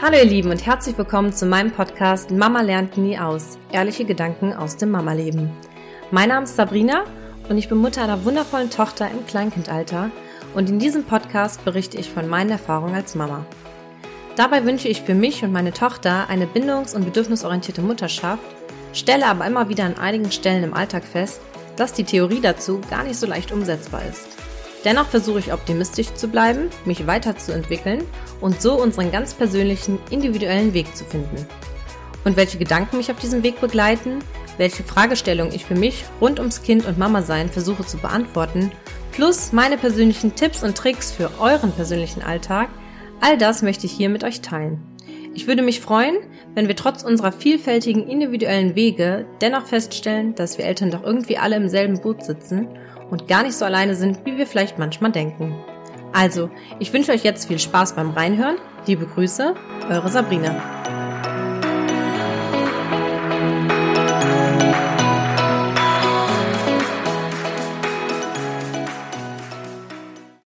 Hallo ihr Lieben und herzlich willkommen zu meinem Podcast Mama lernt nie aus. Ehrliche Gedanken aus dem Mama-Leben. Mein Name ist Sabrina und ich bin Mutter einer wundervollen Tochter im Kleinkindalter und in diesem Podcast berichte ich von meinen Erfahrungen als Mama. Dabei wünsche ich für mich und meine Tochter eine bindungs- und bedürfnisorientierte Mutterschaft, stelle aber immer wieder an einigen Stellen im Alltag fest, dass die Theorie dazu gar nicht so leicht umsetzbar ist. Dennoch versuche ich optimistisch zu bleiben, mich weiterzuentwickeln und so unseren ganz persönlichen, individuellen Weg zu finden. Und welche Gedanken mich auf diesem Weg begleiten, welche Fragestellungen ich für mich rund ums Kind und Mama sein versuche zu beantworten, plus meine persönlichen Tipps und Tricks für euren persönlichen Alltag, all das möchte ich hier mit euch teilen. Ich würde mich freuen, wenn wir trotz unserer vielfältigen individuellen Wege dennoch feststellen, dass wir Eltern doch irgendwie alle im selben Boot sitzen und gar nicht so alleine sind, wie wir vielleicht manchmal denken. Also, ich wünsche euch jetzt viel Spaß beim Reinhören. Liebe Grüße, eure Sabrina.